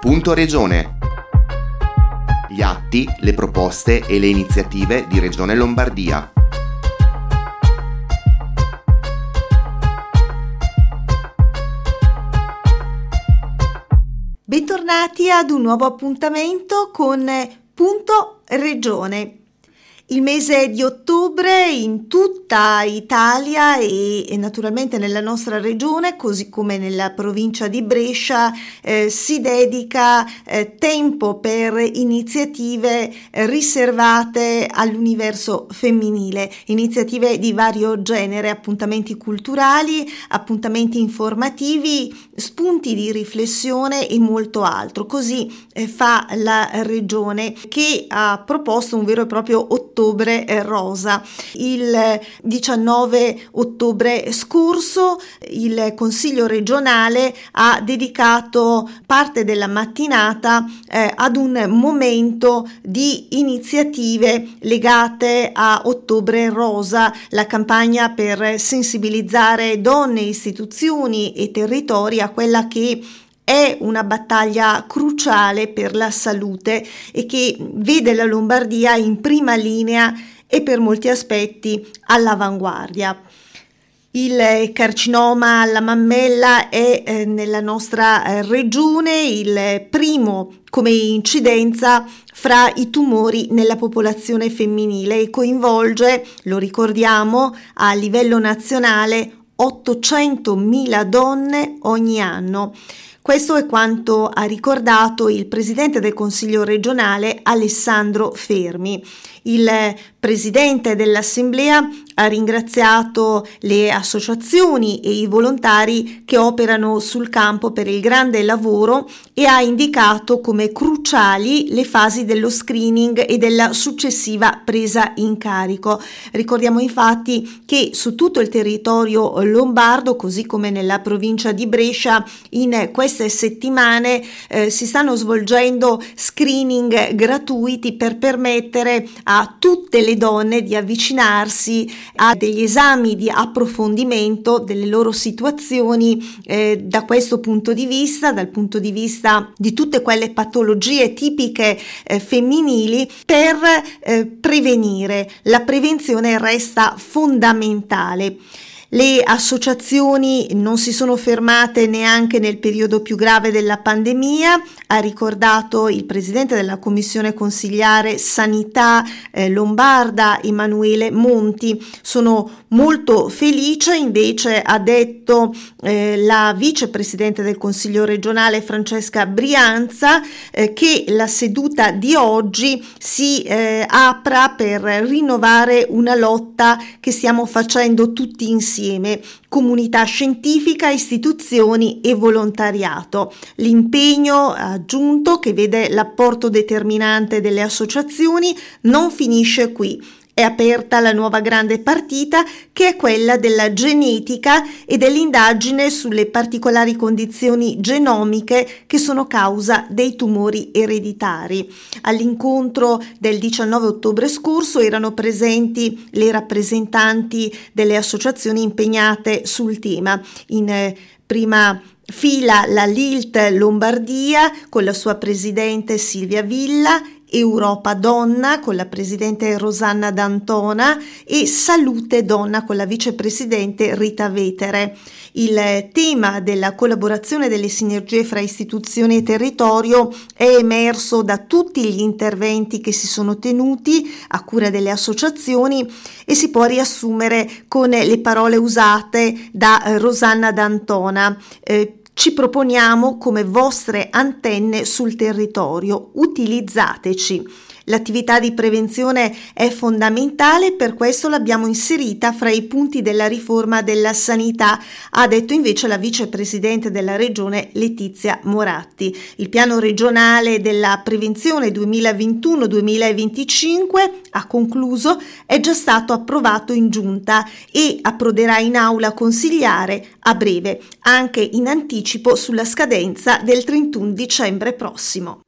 Punto Regione. Gli atti, le proposte e le iniziative di Regione Lombardia. Bentornati ad un nuovo appuntamento con Punto Regione. Il mese di ottobre in tutta Italia e, e, naturalmente nella nostra regione, così come nella provincia di Brescia, eh, si dedica eh, tempo per iniziative riservate all'universo femminile, iniziative di vario genere, appuntamenti culturali, appuntamenti informativi, spunti di riflessione e molto altro. Così eh, fa la regione che ha proposto un vero e proprio ottobre ottobre rosa. Il 19 ottobre scorso il Consiglio regionale ha dedicato parte della mattinata eh, ad un momento di iniziative legate a Ottobre Rosa, la campagna per sensibilizzare donne, istituzioni e territori a quella che è una battaglia cruciale per la salute e che vede la Lombardia in prima linea e per molti aspetti all'avanguardia. Il carcinoma alla mammella è eh, nella nostra eh, regione il primo come incidenza fra i tumori nella popolazione femminile e coinvolge, lo ricordiamo, a livello nazionale 800.000 donne ogni anno. Questo è quanto ha ricordato il presidente del Consiglio regionale Alessandro Fermi. Il presidente dell'Assemblea ha ringraziato le associazioni e i volontari che operano sul campo per il grande lavoro e ha indicato come cruciali le fasi dello screening e della successiva presa in carico. Ricordiamo infatti che su tutto il territorio lombardo, così come nella provincia di Brescia, in queste settimane eh, si stanno svolgendo screening gratuiti per permettere a tutte le donne di avvicinarsi a degli esami di approfondimento delle loro situazioni eh, da questo punto di vista, dal punto di vista di tutte quelle patologie tipiche eh, femminili per eh, prevenire. La prevenzione resta fondamentale. Le associazioni non si sono fermate neanche nel periodo più grave della pandemia, ha ricordato il presidente della commissione consigliare sanità eh, lombarda Emanuele Monti. Sono molto felice, invece ha detto eh, la vicepresidente del Consiglio regionale Francesca Brianza eh, che la seduta di oggi si eh, apra per rinnovare una lotta che stiamo facendo tutti insieme insieme comunità scientifica, istituzioni e volontariato. L'impegno aggiunto che vede l'apporto determinante delle associazioni non finisce qui è aperta la nuova grande partita che è quella della genetica e dell'indagine sulle particolari condizioni genomiche che sono causa dei tumori ereditari. All'incontro del 19 ottobre scorso erano presenti le rappresentanti delle associazioni impegnate sul tema. In eh, prima fila la LILT Lombardia con la sua presidente Silvia Villa Europa Donna con la presidente Rosanna D'Antona e Salute Donna con la vicepresidente Rita Vetere. Il tema della collaborazione delle sinergie fra istituzioni e territorio è emerso da tutti gli interventi che si sono tenuti a cura delle associazioni e si può riassumere con le parole usate da Rosanna D'Antona. Eh, ci proponiamo come vostre antenne sul territorio, utilizzateci. L'attività di prevenzione è fondamentale, per questo l'abbiamo inserita fra i punti della riforma della sanità, ha detto invece la vicepresidente della regione Letizia Moratti. Il piano regionale della prevenzione 2021-2025, ha concluso, è già stato approvato in giunta e approderà in aula consigliare a breve, anche in anticipo sulla scadenza del 31 dicembre prossimo.